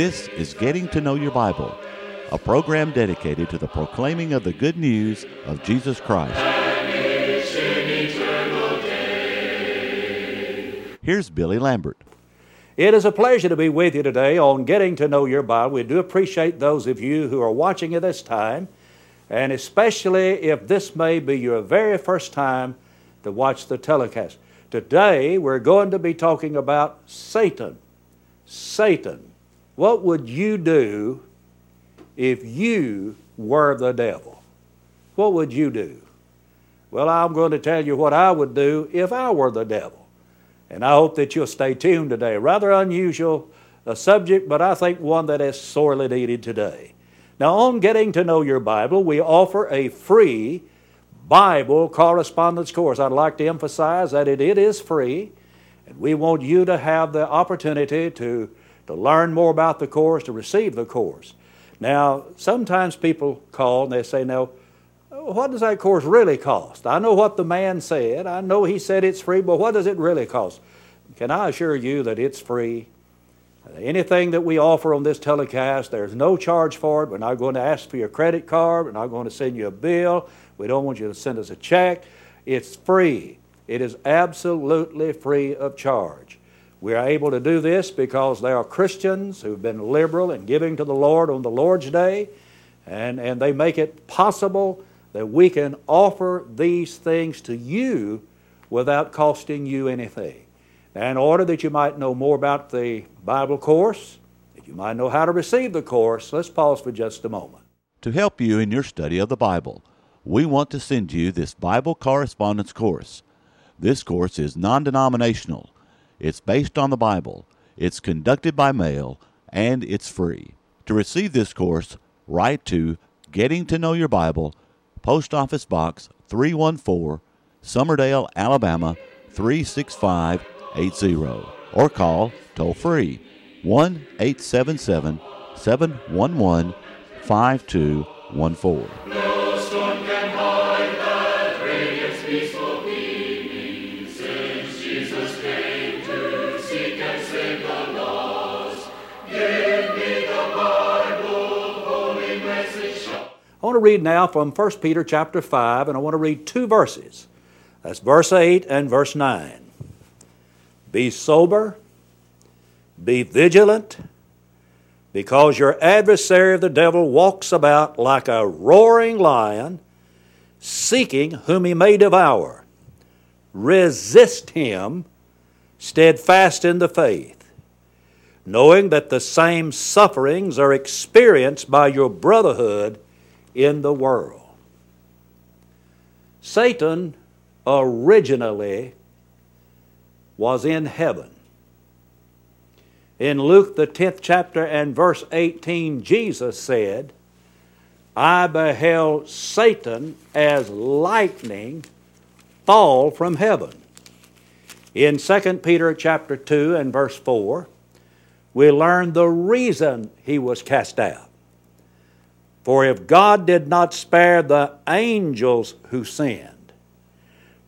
This is Getting to Know Your Bible, a program dedicated to the proclaiming of the good news of Jesus Christ. Here's Billy Lambert. It is a pleasure to be with you today on Getting to Know Your Bible. We do appreciate those of you who are watching at this time, and especially if this may be your very first time to watch the telecast. Today, we're going to be talking about Satan. Satan. What would you do if you were the devil? What would you do? Well, I'm going to tell you what I would do if I were the devil. And I hope that you'll stay tuned today. Rather unusual a subject, but I think one that is sorely needed today. Now, on getting to know your Bible, we offer a free Bible correspondence course. I'd like to emphasize that it, it is free, and we want you to have the opportunity to, to learn more about the course, to receive the course. Now, sometimes people call and they say, Now, what does that course really cost? I know what the man said. I know he said it's free, but what does it really cost? Can I assure you that it's free? Anything that we offer on this telecast, there's no charge for it. We're not going to ask for your credit card. We're not going to send you a bill. We don't want you to send us a check. It's free. It is absolutely free of charge. We are able to do this because there are Christians who've been liberal in giving to the Lord on the Lord's Day, and, and they make it possible that we can offer these things to you without costing you anything. Now, in order that you might know more about the Bible course, that you might know how to receive the course, let's pause for just a moment. To help you in your study of the Bible, we want to send you this Bible correspondence course. This course is non denominational, it's based on the Bible, it's conducted by mail, and it's free. To receive this course, write to Getting to Know Your Bible, Post Office Box 314, Summerdale, Alabama 36580, or call toll free 1 877 711 5214. I want to read now from 1 Peter chapter 5, and I want to read two verses. That's verse 8 and verse 9. Be sober, be vigilant, because your adversary the devil walks about like a roaring lion, seeking whom he may devour. Resist him, steadfast in the faith, knowing that the same sufferings are experienced by your brotherhood in the world. Satan originally was in heaven. In Luke, the 10th chapter and verse 18, Jesus said, I beheld Satan as lightning fall from heaven. In 2 Peter chapter 2 and verse 4, we learn the reason he was cast out. For if God did not spare the angels who sinned,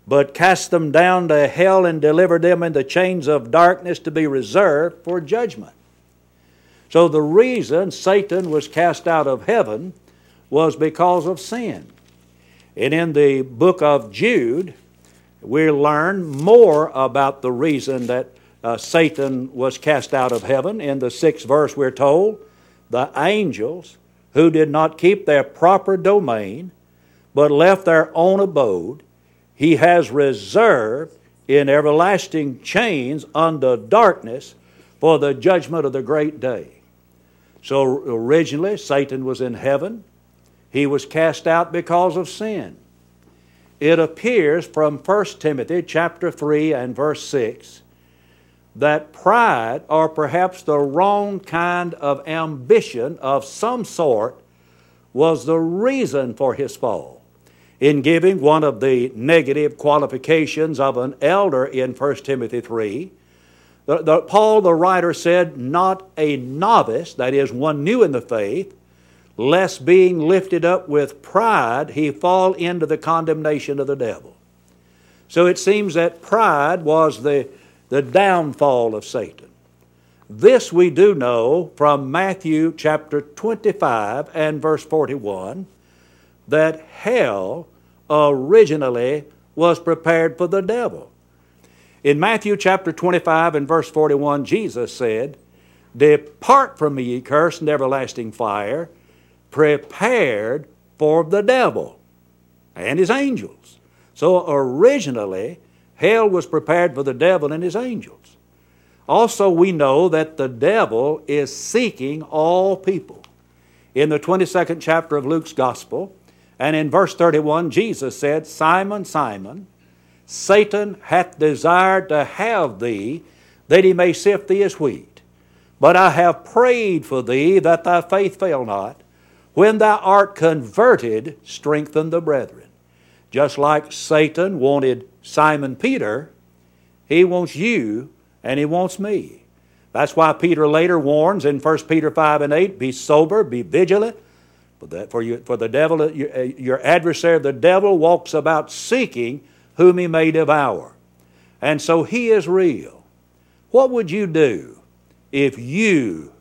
but cast them down to hell and delivered them into chains of darkness to be reserved for judgment. So the reason Satan was cast out of heaven was because of sin. And in the book of Jude, we learn more about the reason that uh, Satan was cast out of heaven. In the sixth verse, we're told, the angels who did not keep their proper domain, but left their own abode, he has reserved in everlasting chains under darkness for the judgment of the great day. So originally, Satan was in heaven. He was cast out because of sin. It appears from 1 Timothy chapter 3 and verse 6 that pride, or perhaps the wrong kind of ambition of some sort, was the reason for his fall. In giving one of the negative qualifications of an elder in 1 Timothy 3, the, the, Paul the writer said, Not a novice, that is, one new in the faith, lest being lifted up with pride he fall into the condemnation of the devil. So it seems that pride was the the downfall of Satan. This we do know from Matthew chapter 25 and verse 41 that hell originally was prepared for the devil. In Matthew chapter 25 and verse 41, Jesus said, Depart from me, ye cursed, and everlasting fire, prepared for the devil and his angels. So originally, hell was prepared for the devil and his angels. Also, we know that the devil is seeking all people. In the 22nd chapter of Luke's Gospel, and in verse 31, Jesus said, Simon, Simon, Satan hath desired to have thee, that he may sift thee as wheat. But I have prayed for thee that thy faith fail not. When thou art converted, strengthen the brethren. Just like Satan wanted Simon Peter, he wants you and he wants me. That's why Peter later warns in 1 Peter 5 and 8 be sober, be vigilant. For, that, for, you, for the devil, uh, your, uh, your adversary, the devil, walks about seeking whom he may devour. And so he is real. What would you do if you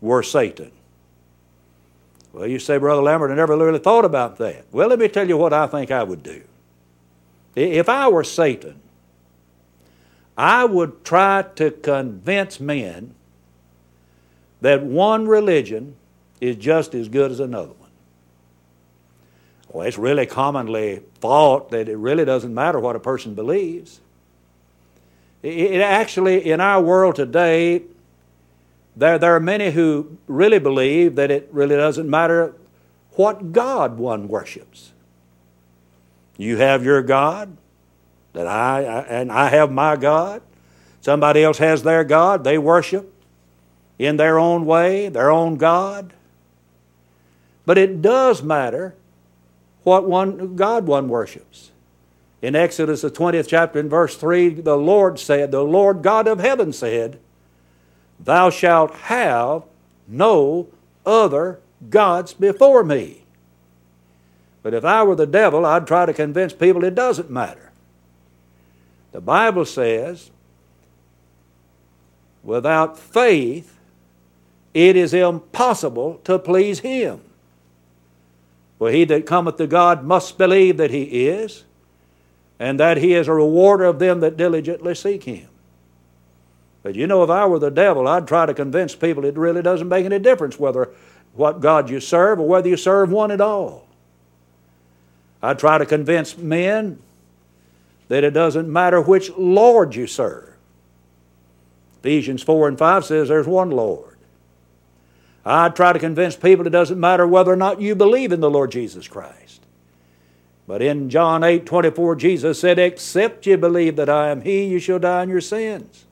were Satan? Well, you say, Brother Lambert, I never really thought about that. Well, let me tell you what I think I would do. If I were Satan, I would try to convince men that one religion is just as good as another one. Well, it's really commonly thought that it really doesn't matter what a person believes. It actually, in our world today, there, there are many who really believe that it really doesn't matter what God one worships. You have your God, that I, I and I have my God. Somebody else has their God. They worship in their own way, their own God. But it does matter what one God one worships. In Exodus the 20th chapter in verse 3, the Lord said, the Lord God of heaven said, Thou shalt have no other gods before me. But if I were the devil, I'd try to convince people it doesn't matter. The Bible says, without faith, it is impossible to please Him. For he that cometh to God must believe that He is, and that He is a rewarder of them that diligently seek Him. But you know, if I were the devil, I'd try to convince people it really doesn't make any difference whether what God you serve or whether you serve one at all. I'd try to convince men that it doesn't matter which Lord you serve. Ephesians 4 and 5 says there's one Lord. I'd try to convince people it doesn't matter whether or not you believe in the Lord Jesus Christ. But in John 8 24, Jesus said, Except you believe that I am He, you shall die in your sins.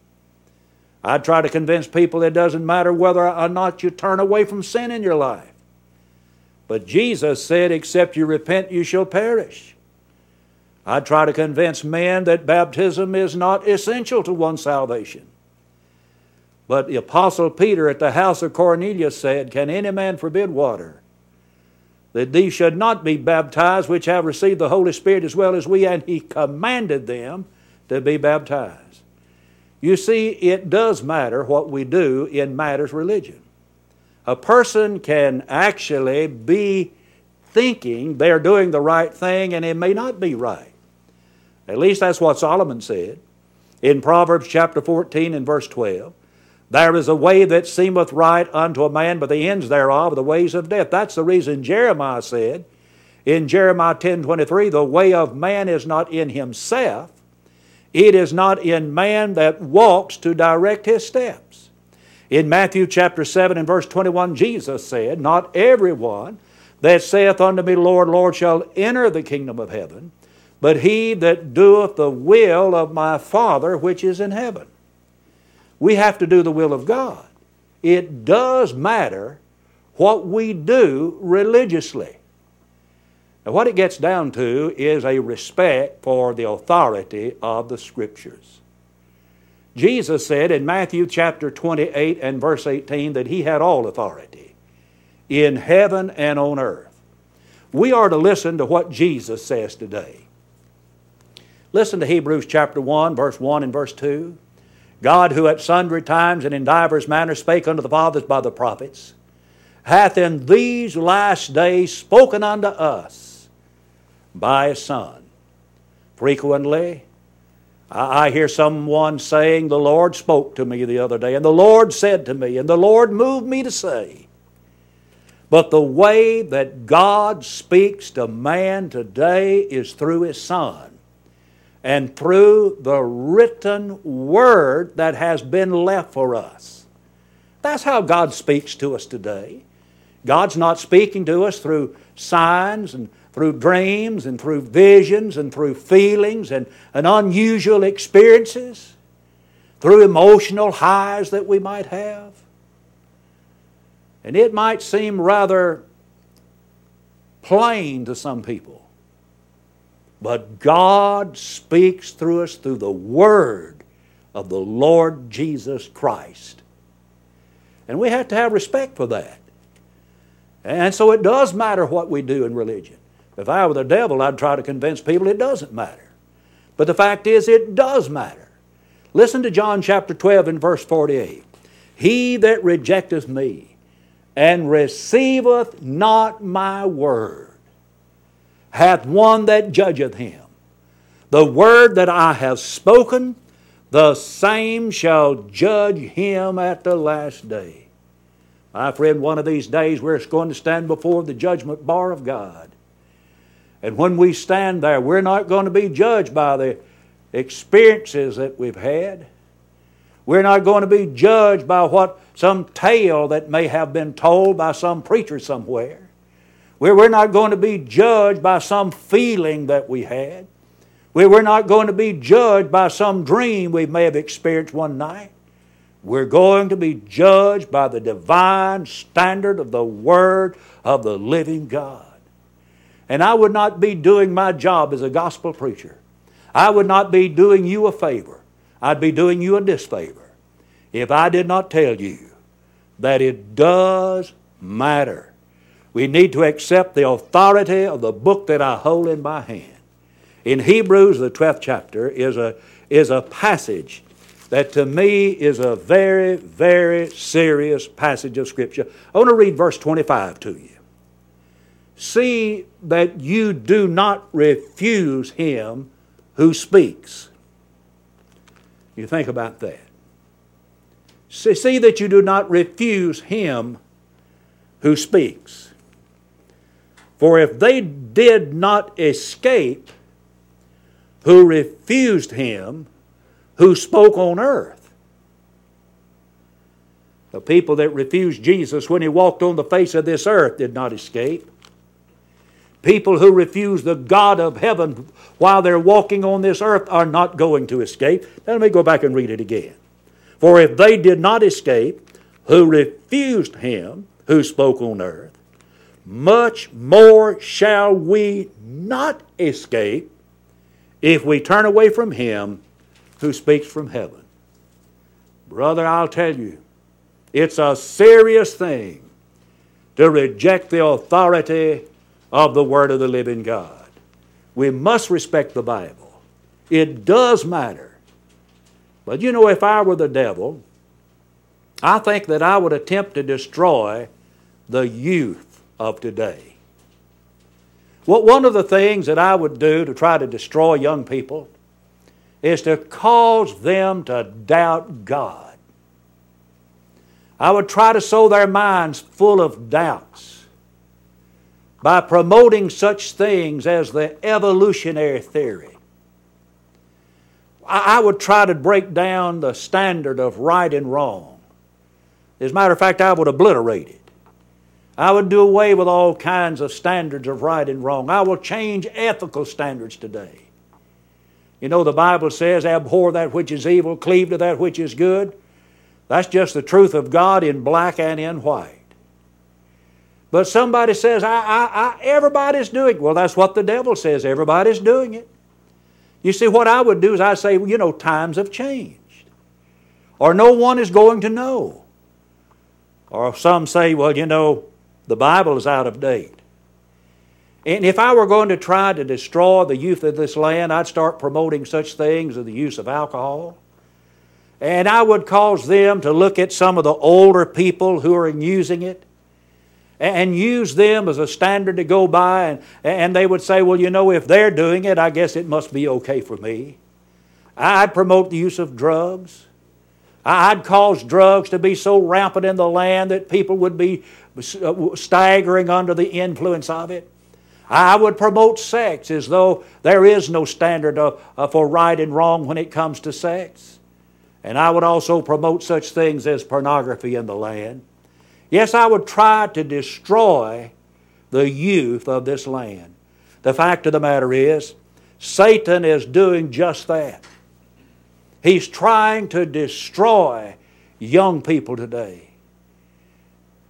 I try to convince people it doesn't matter whether or not you turn away from sin in your life. But Jesus said, Except you repent, you shall perish. I try to convince men that baptism is not essential to one's salvation. But the Apostle Peter at the house of Cornelius said, Can any man forbid water? That these should not be baptized, which have received the Holy Spirit as well as we, and he commanded them to be baptized. You see, it does matter what we do in matters religion. A person can actually be thinking they're doing the right thing and it may not be right. At least that's what Solomon said in Proverbs chapter 14 and verse 12. There is a way that seemeth right unto a man, but the ends thereof are the ways of death. That's the reason Jeremiah said in Jeremiah 10 23, the way of man is not in himself, it is not in man that walks to direct his steps. In Matthew chapter 7 and verse 21, Jesus said, Not everyone that saith unto me, Lord, Lord, shall enter the kingdom of heaven, but he that doeth the will of my Father which is in heaven. We have to do the will of God. It does matter what we do religiously. Now, what it gets down to is a respect for the authority of the Scriptures. Jesus said in Matthew chapter 28 and verse 18 that He had all authority in heaven and on earth. We are to listen to what Jesus says today. Listen to Hebrews chapter 1, verse 1 and verse 2. God, who at sundry times and in divers manners spake unto the fathers by the prophets, hath in these last days spoken unto us by His Son. Frequently, I hear someone saying, The Lord spoke to me the other day, and the Lord said to me, and the Lord moved me to say. But the way that God speaks to man today is through His Son and through the written word that has been left for us. That's how God speaks to us today. God's not speaking to us through signs and through dreams and through visions and through feelings and, and unusual experiences, through emotional highs that we might have. And it might seem rather plain to some people. But God speaks through us through the Word of the Lord Jesus Christ. And we have to have respect for that. And so it does matter what we do in religion. If I were the devil, I'd try to convince people it doesn't matter. But the fact is, it does matter. Listen to John chapter 12 and verse 48. He that rejecteth me and receiveth not my word hath one that judgeth him. The word that I have spoken, the same shall judge him at the last day. My friend, one of these days we're going to stand before the judgment bar of God. And when we stand there, we're not going to be judged by the experiences that we've had. We're not going to be judged by what some tale that may have been told by some preacher somewhere. We're not going to be judged by some feeling that we had. We're not going to be judged by some dream we may have experienced one night. We're going to be judged by the divine standard of the Word of the living God. And I would not be doing my job as a gospel preacher. I would not be doing you a favor. I'd be doing you a disfavor if I did not tell you that it does matter. We need to accept the authority of the book that I hold in my hand. In Hebrews, the 12th chapter, is a, is a passage that to me is a very, very serious passage of Scripture. I want to read verse 25 to you. See that you do not refuse him who speaks. You think about that. See, see that you do not refuse him who speaks. For if they did not escape who refused him who spoke on earth, the people that refused Jesus when he walked on the face of this earth did not escape. People who refuse the God of heaven while they're walking on this earth are not going to escape. Let me go back and read it again. For if they did not escape, who refused him who spoke on earth, much more shall we not escape if we turn away from him who speaks from heaven. Brother, I'll tell you, it's a serious thing to reject the authority of the Word of the living God. We must respect the Bible. It does matter. But you know, if I were the devil, I think that I would attempt to destroy the youth of today. Well, one of the things that I would do to try to destroy young people is to cause them to doubt God. I would try to sow their minds full of doubts by promoting such things as the evolutionary theory. I would try to break down the standard of right and wrong. As a matter of fact, I would obliterate it. I would do away with all kinds of standards of right and wrong. I will change ethical standards today. You know, the Bible says, abhor that which is evil, cleave to that which is good. That's just the truth of God in black and in white. But somebody says, I, I, I, everybody's doing it. Well, that's what the devil says. Everybody's doing it. You see, what I would do is I'd say, well, you know, times have changed. Or no one is going to know. Or some say, well, you know, the Bible is out of date. And if I were going to try to destroy the youth of this land, I'd start promoting such things as the use of alcohol And I would cause them to look at some of the older people who are using it and use them as a standard to go by. And, and they would say, well, you know, if they're doing it, I guess it must be okay for me. I'd promote the use of drugs. I'd cause drugs to be so rampant in the land that people would be uh, staggering under the influence of it. I would promote sex as though there is no standard of, uh, for right and wrong when it comes to sex. And I would also promote such things as pornography in the land. Yes, I would try to destroy the youth of this land. The fact of the matter is, Satan is doing just that. He's trying to destroy young people today.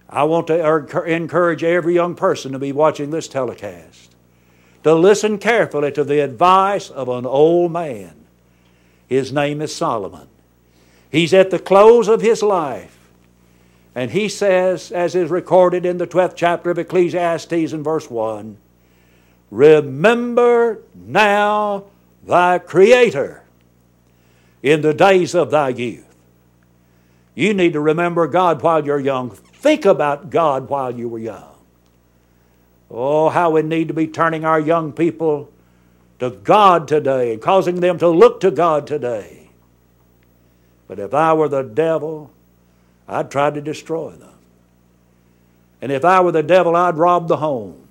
I want to encourage every young person to be watching this telecast to listen carefully to the advice of an old man. His name is Solomon. He's at the close of his life. And he says, as is recorded in the 12th chapter of Ecclesiastes in verse 1, Remember now thy Creator in the days of thy youth. You need to remember God while you're young. Think about God while you were young. Oh, how we need to be turning our young people to God today and causing them to look to God today. But if I were the devil, I'd try to destroy them. And if I were the devil, I'd rob the home.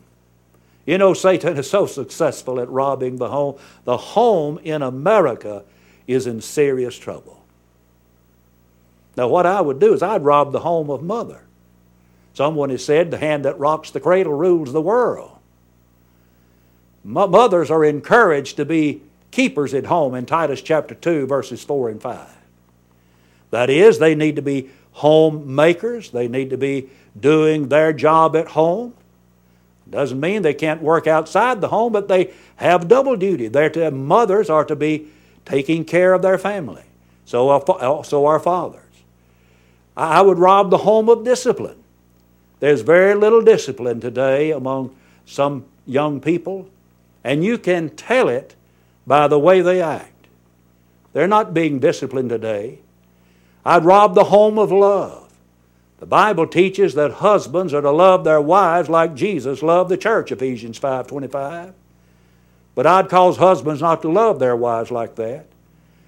You know, Satan is so successful at robbing the home. The home in America is in serious trouble. Now, what I would do is I'd rob the home of mother. Someone has said, the hand that rocks the cradle rules the world. Mothers are encouraged to be keepers at home in Titus chapter 2, verses 4 and 5. That is, they need to be homemakers. They need to be doing their job at home. Doesn't mean they can't work outside the home, but they have double duty. They're to, mothers are to be taking care of their family. So uh, are, uh, so are fathers. I would rob the home of discipline. There's very little discipline today among some young people, and you can tell it by the way they act. They're not being disciplined today. I'd rob the home of love. The Bible teaches that husbands are to love their wives like Jesus loved the church, Ephesians 5.25. But I'd cause husbands not to love their wives like that.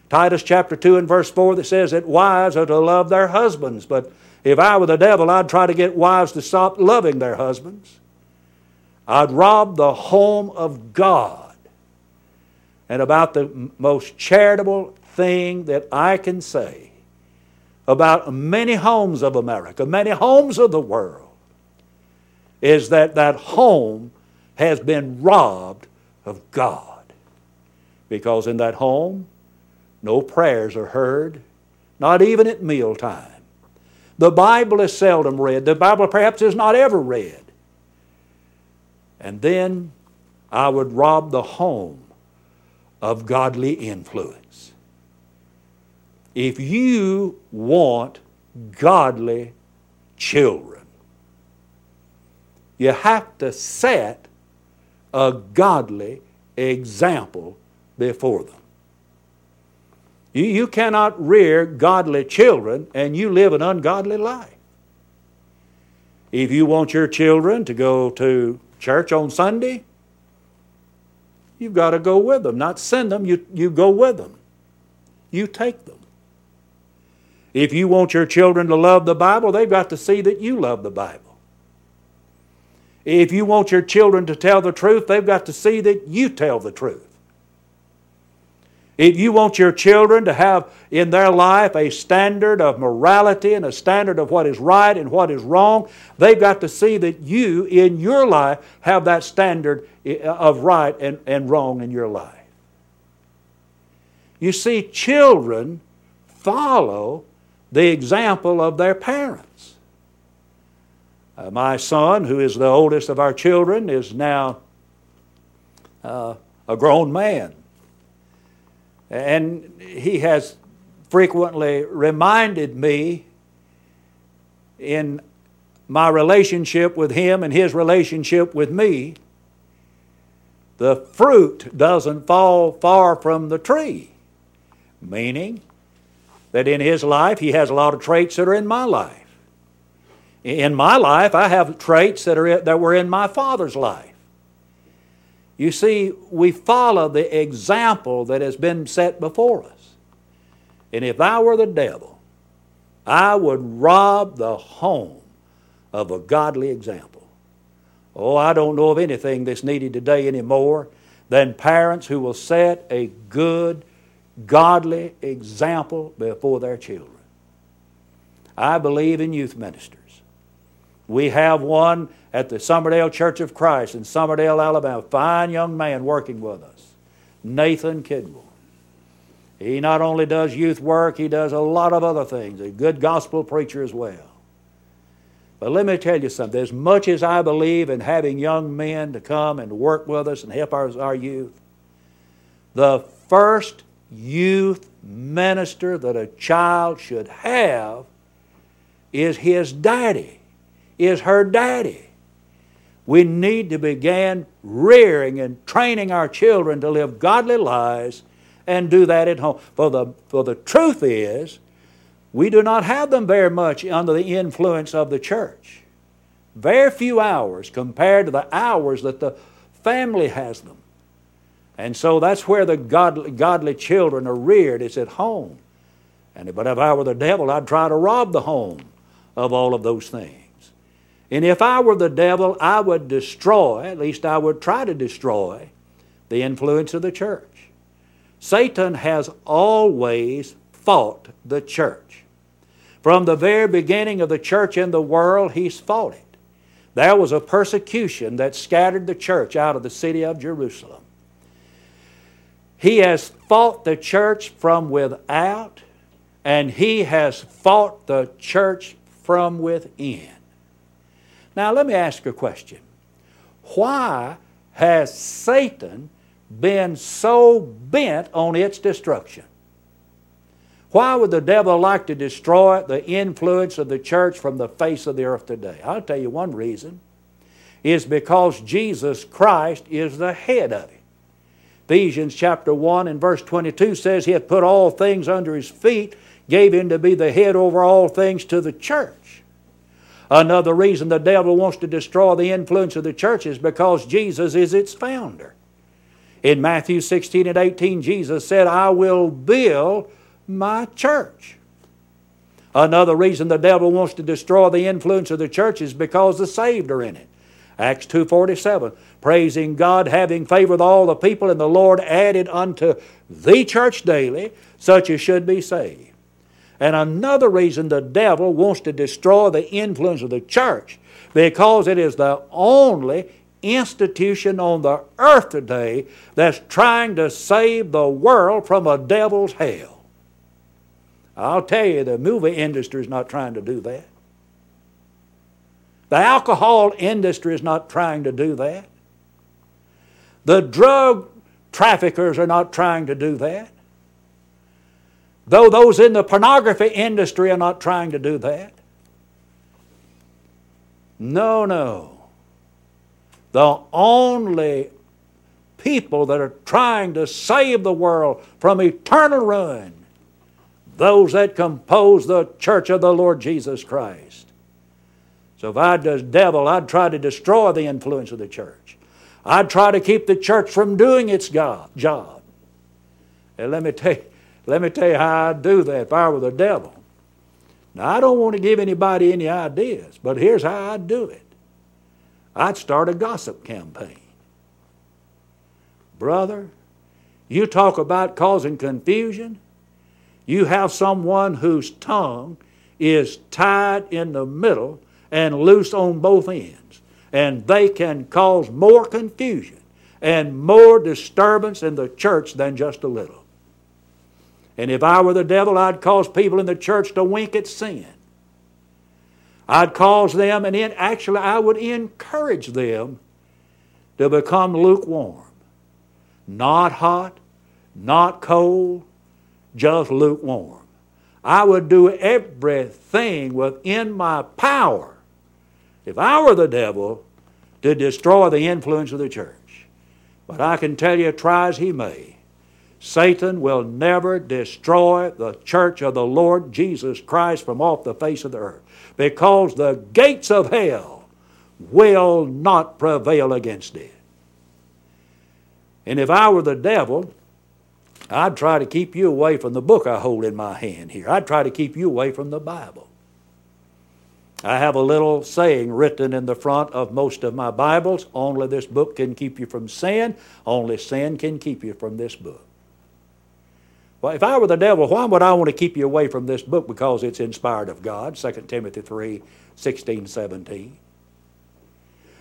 Titus chapter 2 and verse 4 that says that wives are to love their husbands. But if I were the devil, I'd try to get wives to stop loving their husbands. I'd rob the home of God. And about the most charitable thing that I can say about many homes of America, many homes of the world, is that that home has been robbed of God. Because in that home, no prayers are heard, not even at mealtime. The Bible is seldom read. The Bible perhaps is not ever read. And then I would rob the home of godly influence. If you want godly children, you have to set a godly example before them. You, you cannot rear godly children and you live an ungodly life. If you want your children to go to church on Sunday, you've got to go with them, not send them, you, you go with them. You take them. If you want your children to love the Bible, they've got to see that you love the Bible. If you want your children to tell the truth, they've got to see that you tell the truth. If you want your children to have in their life a standard of morality and a standard of what is right and what is wrong, they've got to see that you in your life have that standard eh, of right and, and wrong in your life. You see, children follow the example of their parents. Uh, my son, who is the oldest of our children, is now uh, a grown man. And he has frequently reminded me in my relationship with him and his relationship with me the fruit doesn't fall far from the tree. Meaning, that in his life he has a lot of traits that are in my life. In my life, I have traits that, are, that were in my father's life. You see, we follow the example that has been set before us. And if I were the devil, I would rob the home of a godly example. Oh, I don't know of anything that's needed today anymore than parents who will set a good, godly example before their children. I believe in youth ministers. We have one at the Summerdale Church of Christ in Summerdale, Alabama, fine young man working with us, Nathan Kidwell. He not only does youth work, he does a lot of other things. A good gospel preacher as well. But let me tell you something. As much as I believe in having young men to come and work with us and help our, our youth, the first youth minister that a child should have is his daddy, is her daddy. We need to begin rearing and training our children to live godly lives and do that at home. For the, for the truth is, we do not have them very much under the influence of the church. Very few hours compared to the hours that the family has them. And so that's where the godly, godly children are reared. It's at home. And but if I were the devil, I'd try to rob the home of all of those things. And if I were the devil, I would destroy, at least I would try to destroy, the influence of the church. Satan has always fought the church. From the very beginning of the church in the world, he's fought it. There was a persecution that scattered the church out of the city of Jerusalem. He has fought the church from without, and he has fought the church from within. Now, let me ask a question. Why has Satan been so bent on its destruction? Why would the devil like to destroy the influence of the church from the face of the earth today? I'll tell you one reason. Is because Jesus Christ is the head of it. Ephesians chapter 1 and verse 22 says he hath put all things under his feet, gave him to be the head over all things to the church. Another reason the devil wants to destroy the influence of the church is because Jesus is its founder. In Matthew 16 and 18, Jesus said, I will build my church. Another reason the devil wants to destroy the influence of the church is because the saved are in it. Acts 2.47, praising God, having favor with all the people, and the Lord added unto the church daily such as should be saved. And another reason the devil wants to destroy the influence of the church because it is the only institution on the earth today that's trying to save the world from a devil's hell. I'll tell you, the movie industry is not trying to do that. The alcohol industry is not trying to do that. The drug traffickers are not trying to do that. Though those in the pornography industry are not trying to do that. No, no. The only people that are trying to save the world from eternal ruin, those that compose the church of the Lord Jesus Christ. So if I'd the devil, I'd try to destroy the influence of the church. I'd try to keep the church from doing its God, job. And let me tell you, let me tell you how I'd do that if I were the devil. Now, I don't want to give anybody any ideas, but here's how I'd do it I'd start a gossip campaign. Brother, you talk about causing confusion. You have someone whose tongue is tied in the middle and loose on both ends, and they can cause more confusion and more disturbance in the church than just a little. And if I were the devil, I'd cause people in the church to wink at sin. I'd cause them, and in, actually, I would encourage them to become lukewarm. Not hot, not cold, just lukewarm. I would do everything within my power, if I were the devil, to destroy the influence of the church. But I can tell you, try as he may, Satan will never destroy the church of the Lord Jesus Christ from off the face of the earth because the gates of hell will not prevail against it. And if I were the devil, I'd try to keep you away from the book I hold in my hand here. I'd try to keep you away from the Bible. I have a little saying written in the front of most of my Bibles only this book can keep you from sin, only sin can keep you from this book. Well, if I were the devil, why would I want to keep you away from this book? Because it's inspired of God, 2 Timothy 3 16, 17.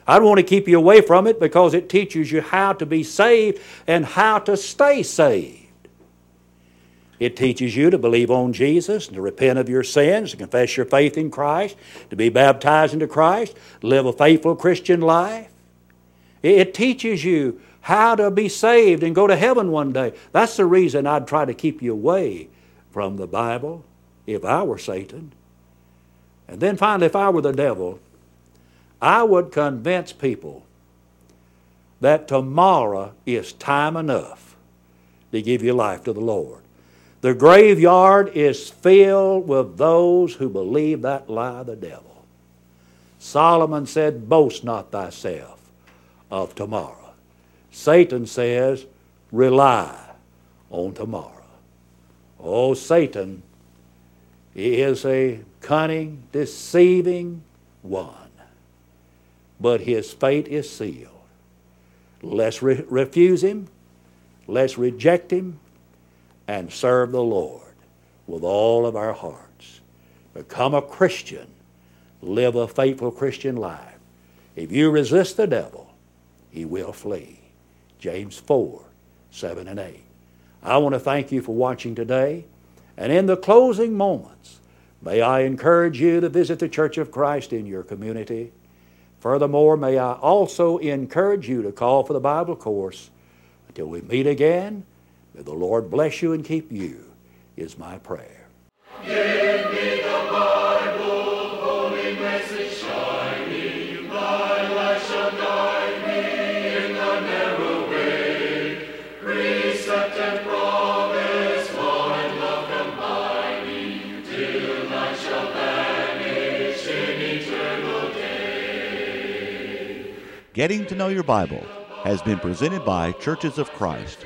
I'd want to keep you away from it because it teaches you how to be saved and how to stay saved. It teaches you to believe on Jesus, to repent of your sins, to confess your faith in Christ, to be baptized into Christ, live a faithful Christian life. It teaches you how to be saved and go to heaven one day. That's the reason I'd try to keep you away from the Bible if I were Satan. And then finally, if I were the devil, I would convince people that tomorrow is time enough to give your life to the Lord. The graveyard is filled with those who believe that lie of the devil. Solomon said, Boast not thyself of tomorrow. Satan says, Rely on tomorrow. Oh, Satan is a cunning, deceiving one, but his fate is sealed. Let's re- refuse him, let's reject him, and serve the Lord with all of our hearts. Become a Christian. Live a faithful Christian life. If you resist the devil, he will flee. James 4 7 and 8. I want to thank you for watching today. And in the closing moments, may I encourage you to visit the Church of Christ in your community. Furthermore, may I also encourage you to call for the Bible course. Until we meet again, May the Lord bless you and keep you, is my prayer. Give me the Bible, holy message shining, shall guide me in the narrow way. Precept and promise, love combining, till shall vanish in eternal day. Getting to Know Your Bible has been presented by Churches of Christ.